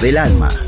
Del alma.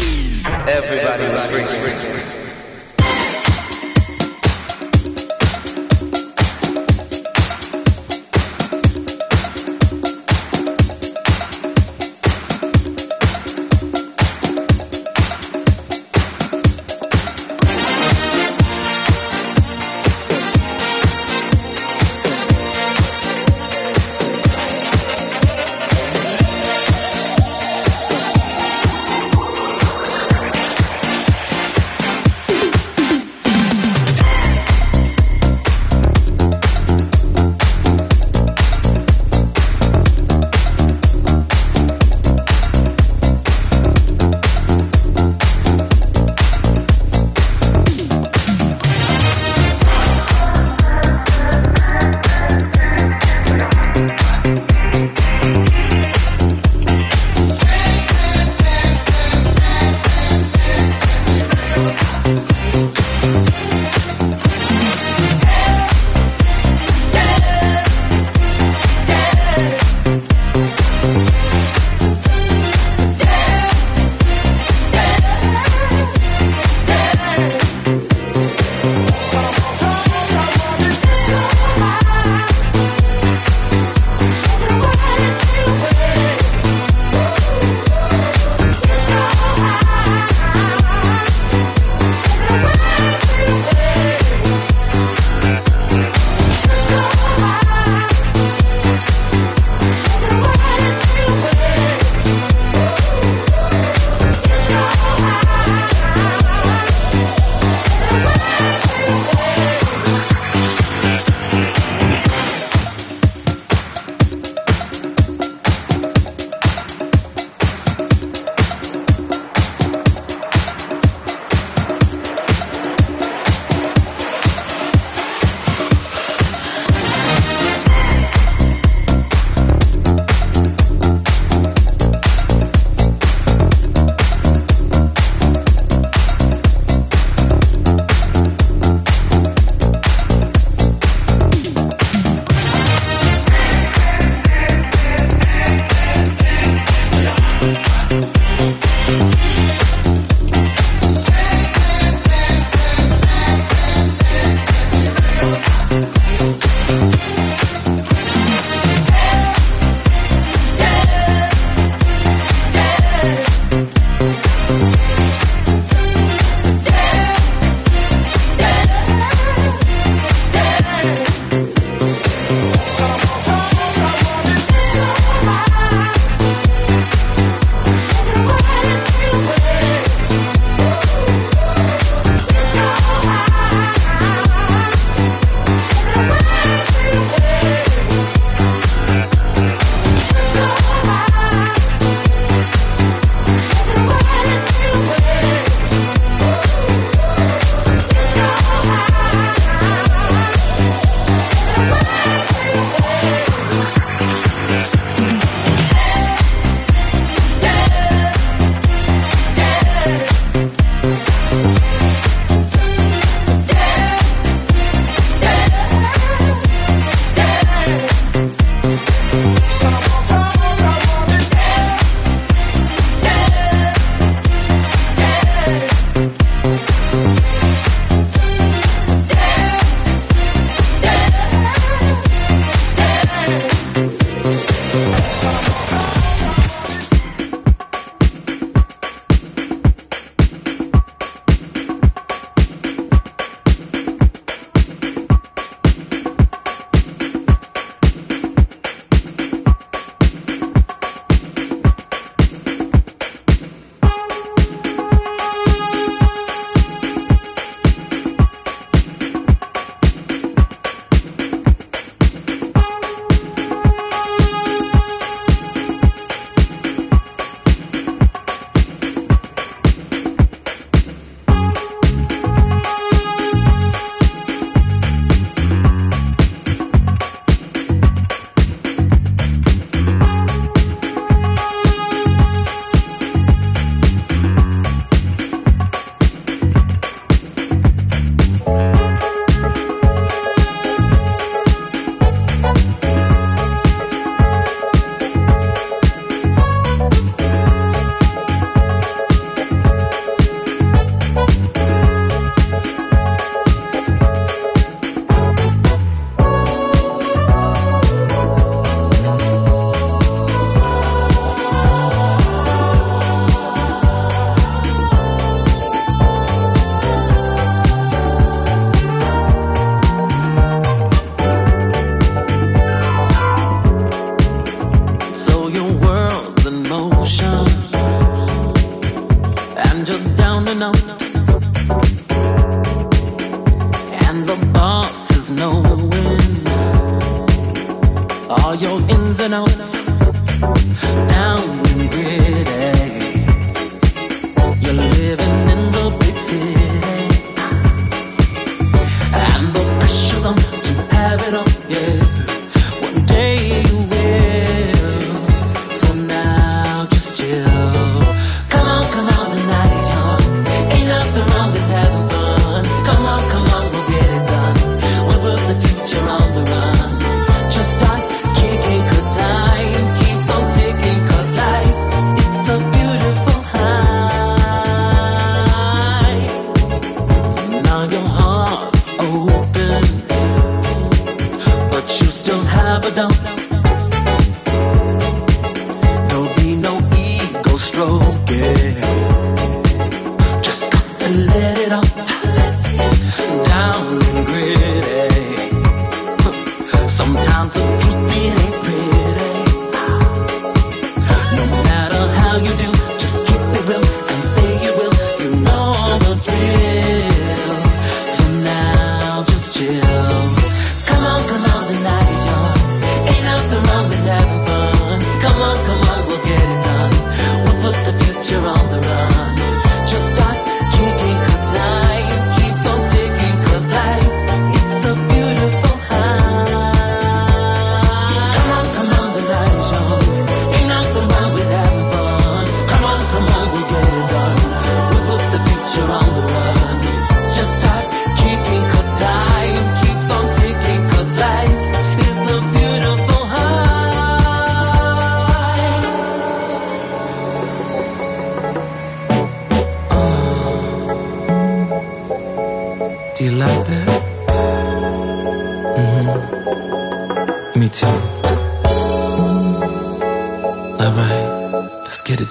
And the boss is knowing all your ins and outs.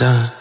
estás?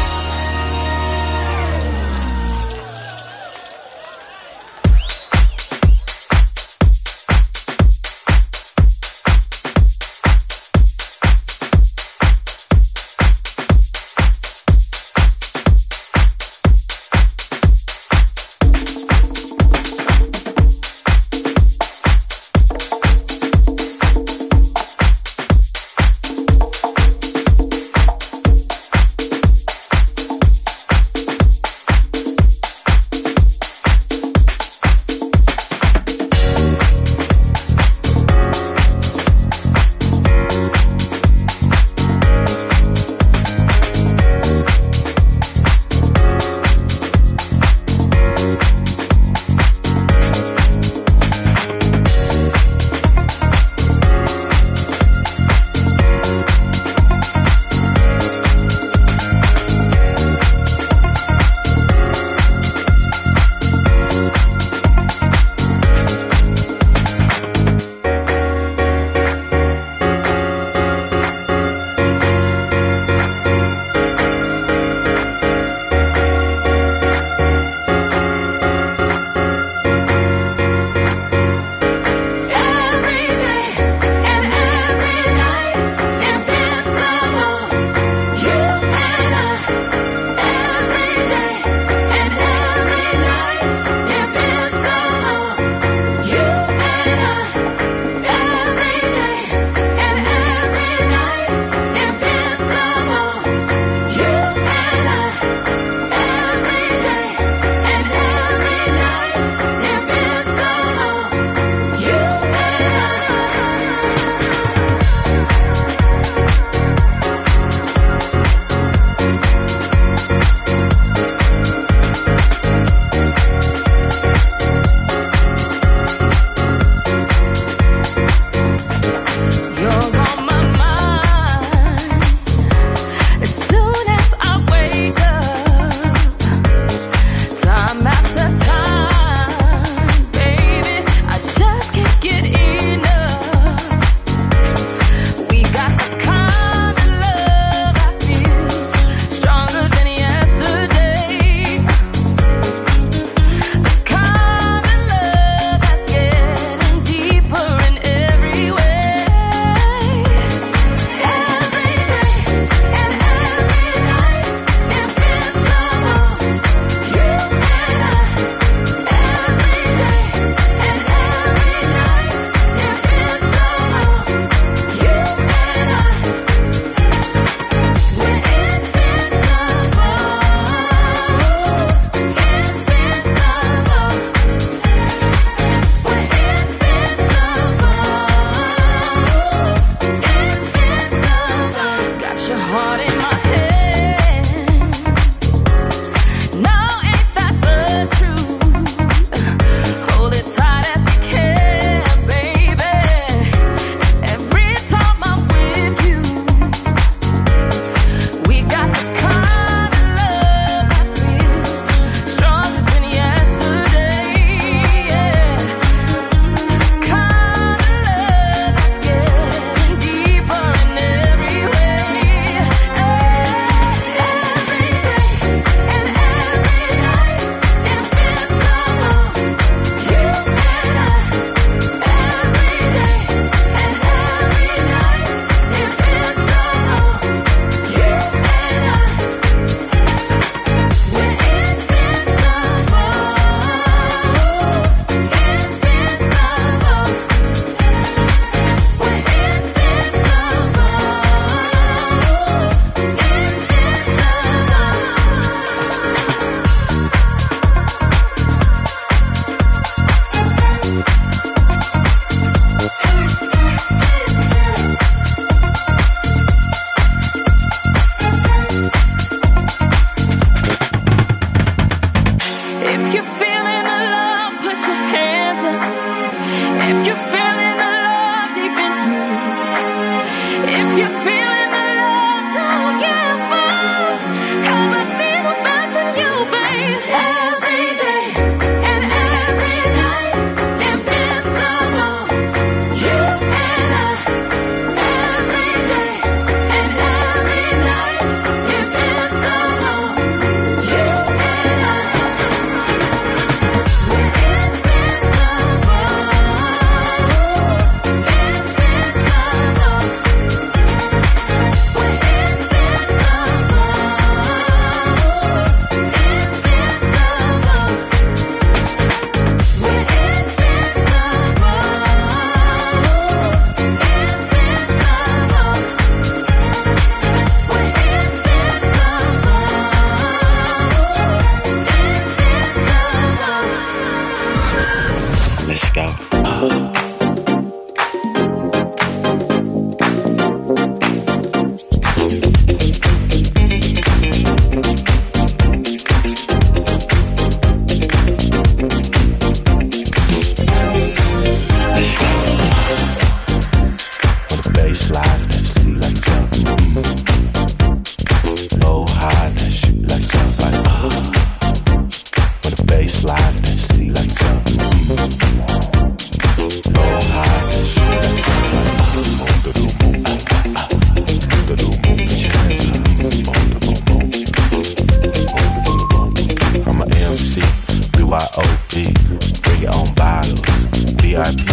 BYOB, bring your own bottles. VIP,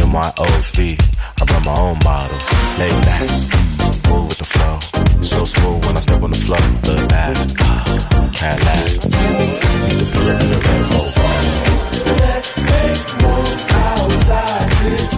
MYOB, I run my own bottles. Lay back, move with the flow. So smooth when I step on the floor. Look back, can't laugh. Used to pull up in the red Let's make moves outside this.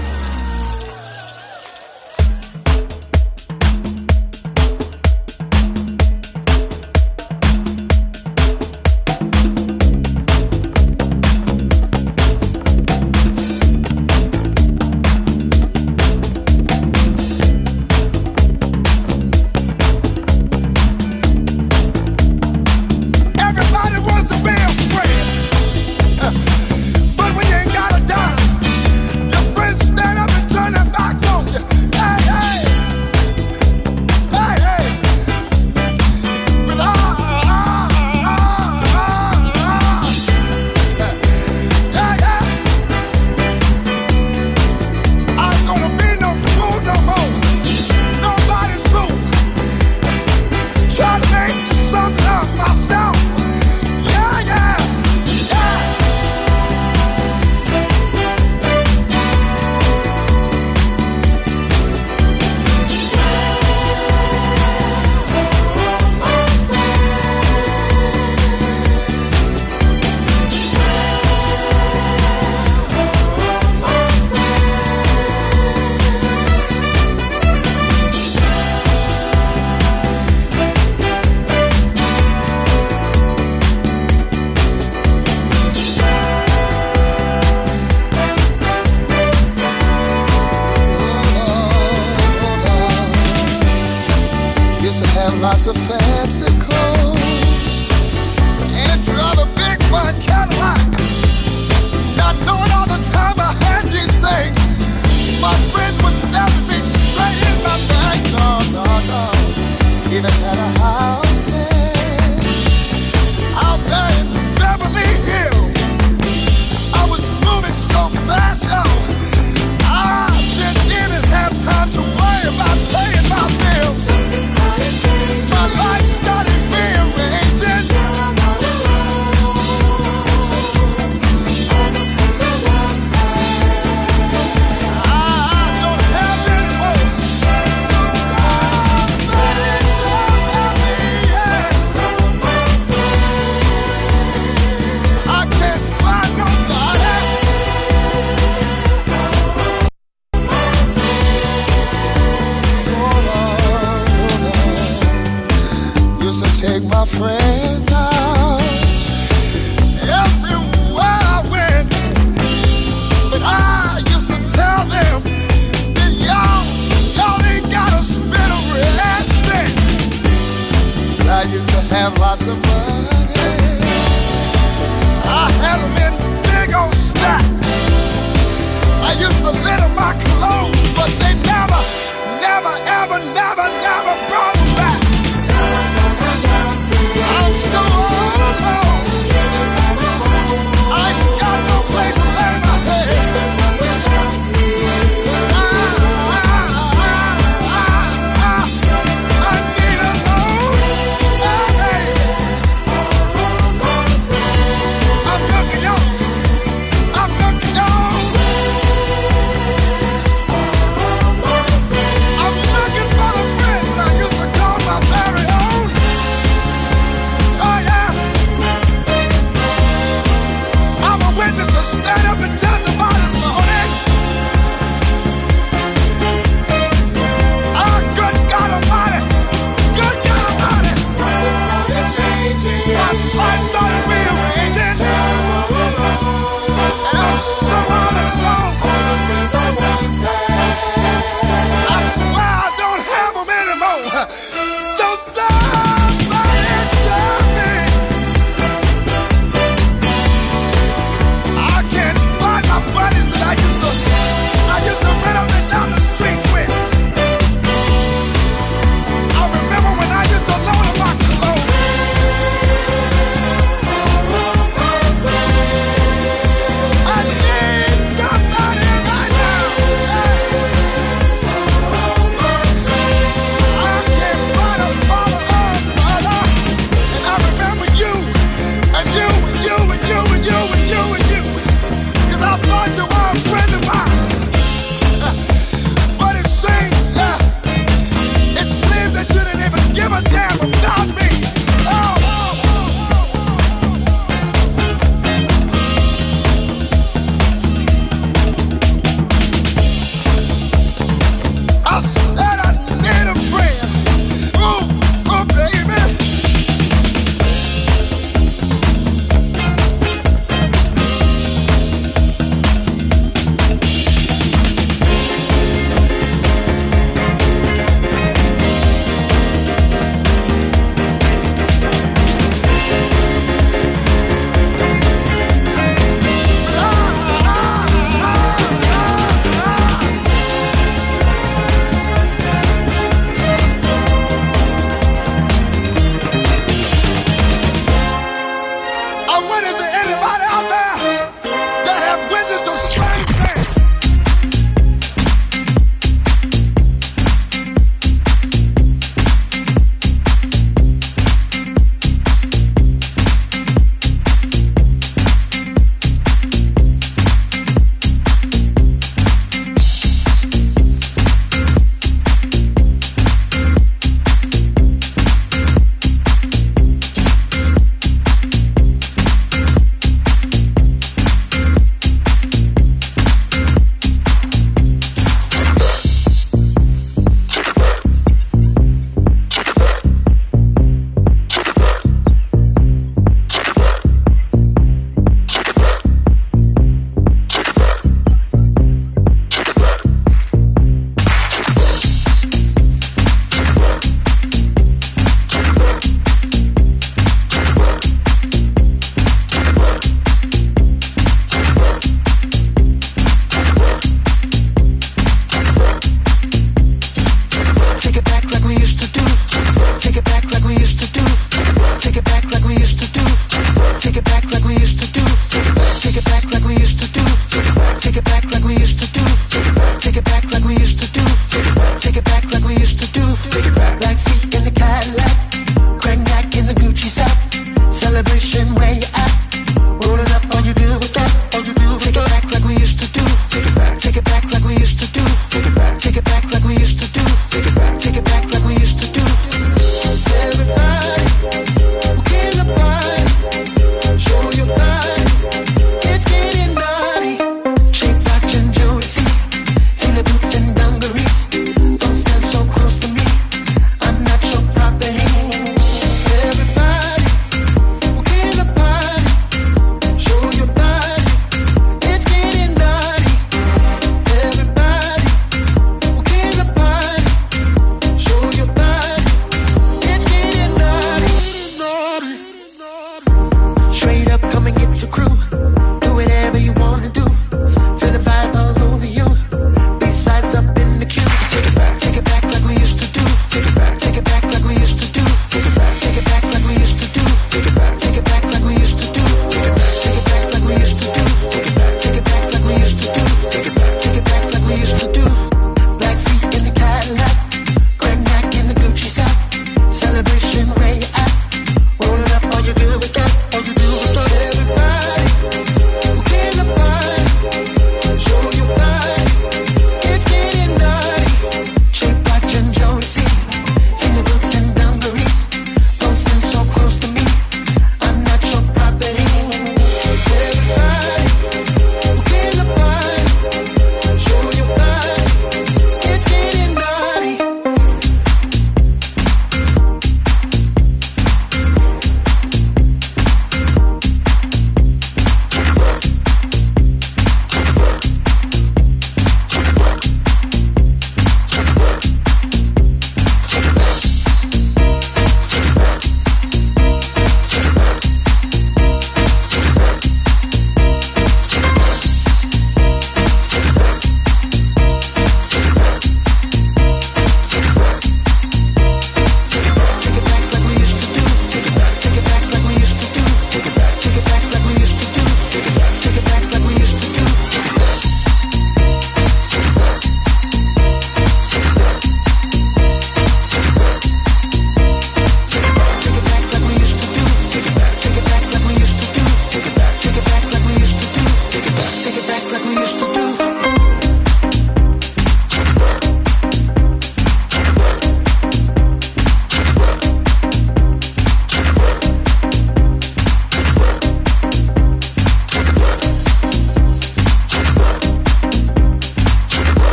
some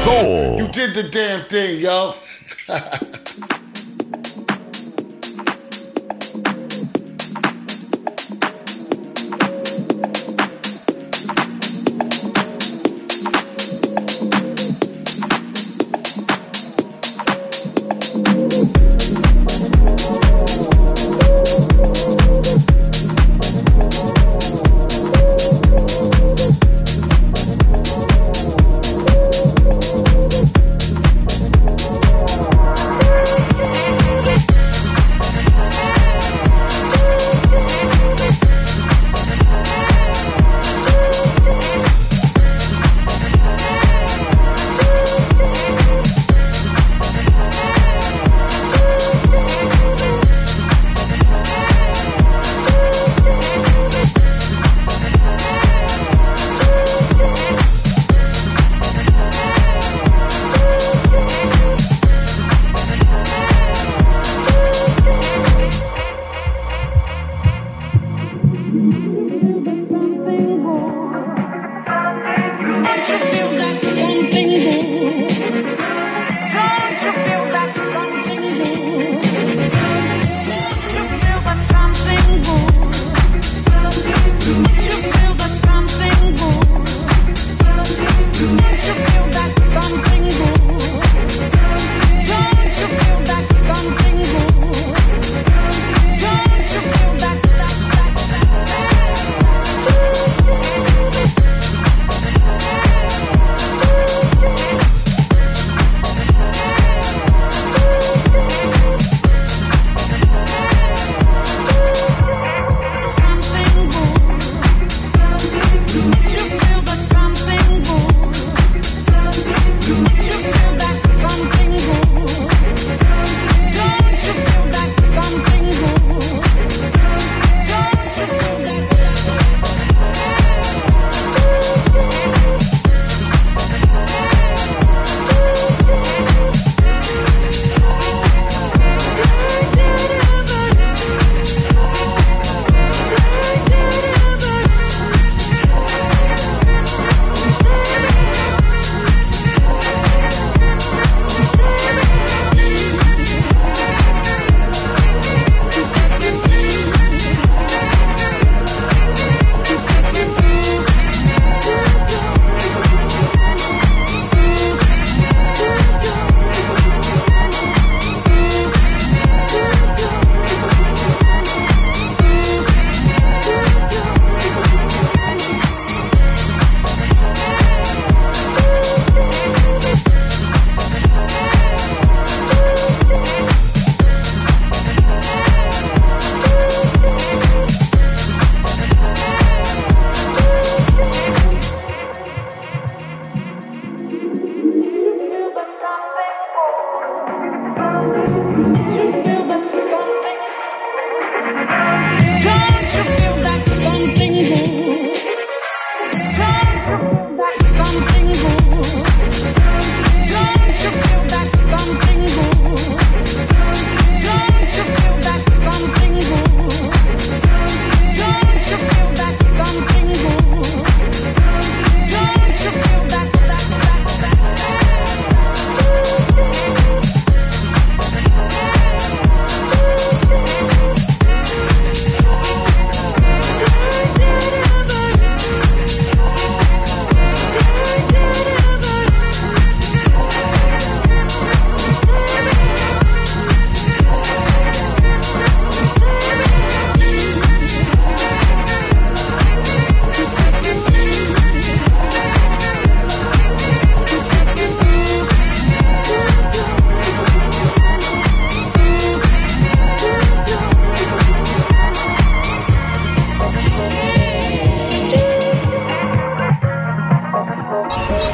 soul. You did the damn thing, yo.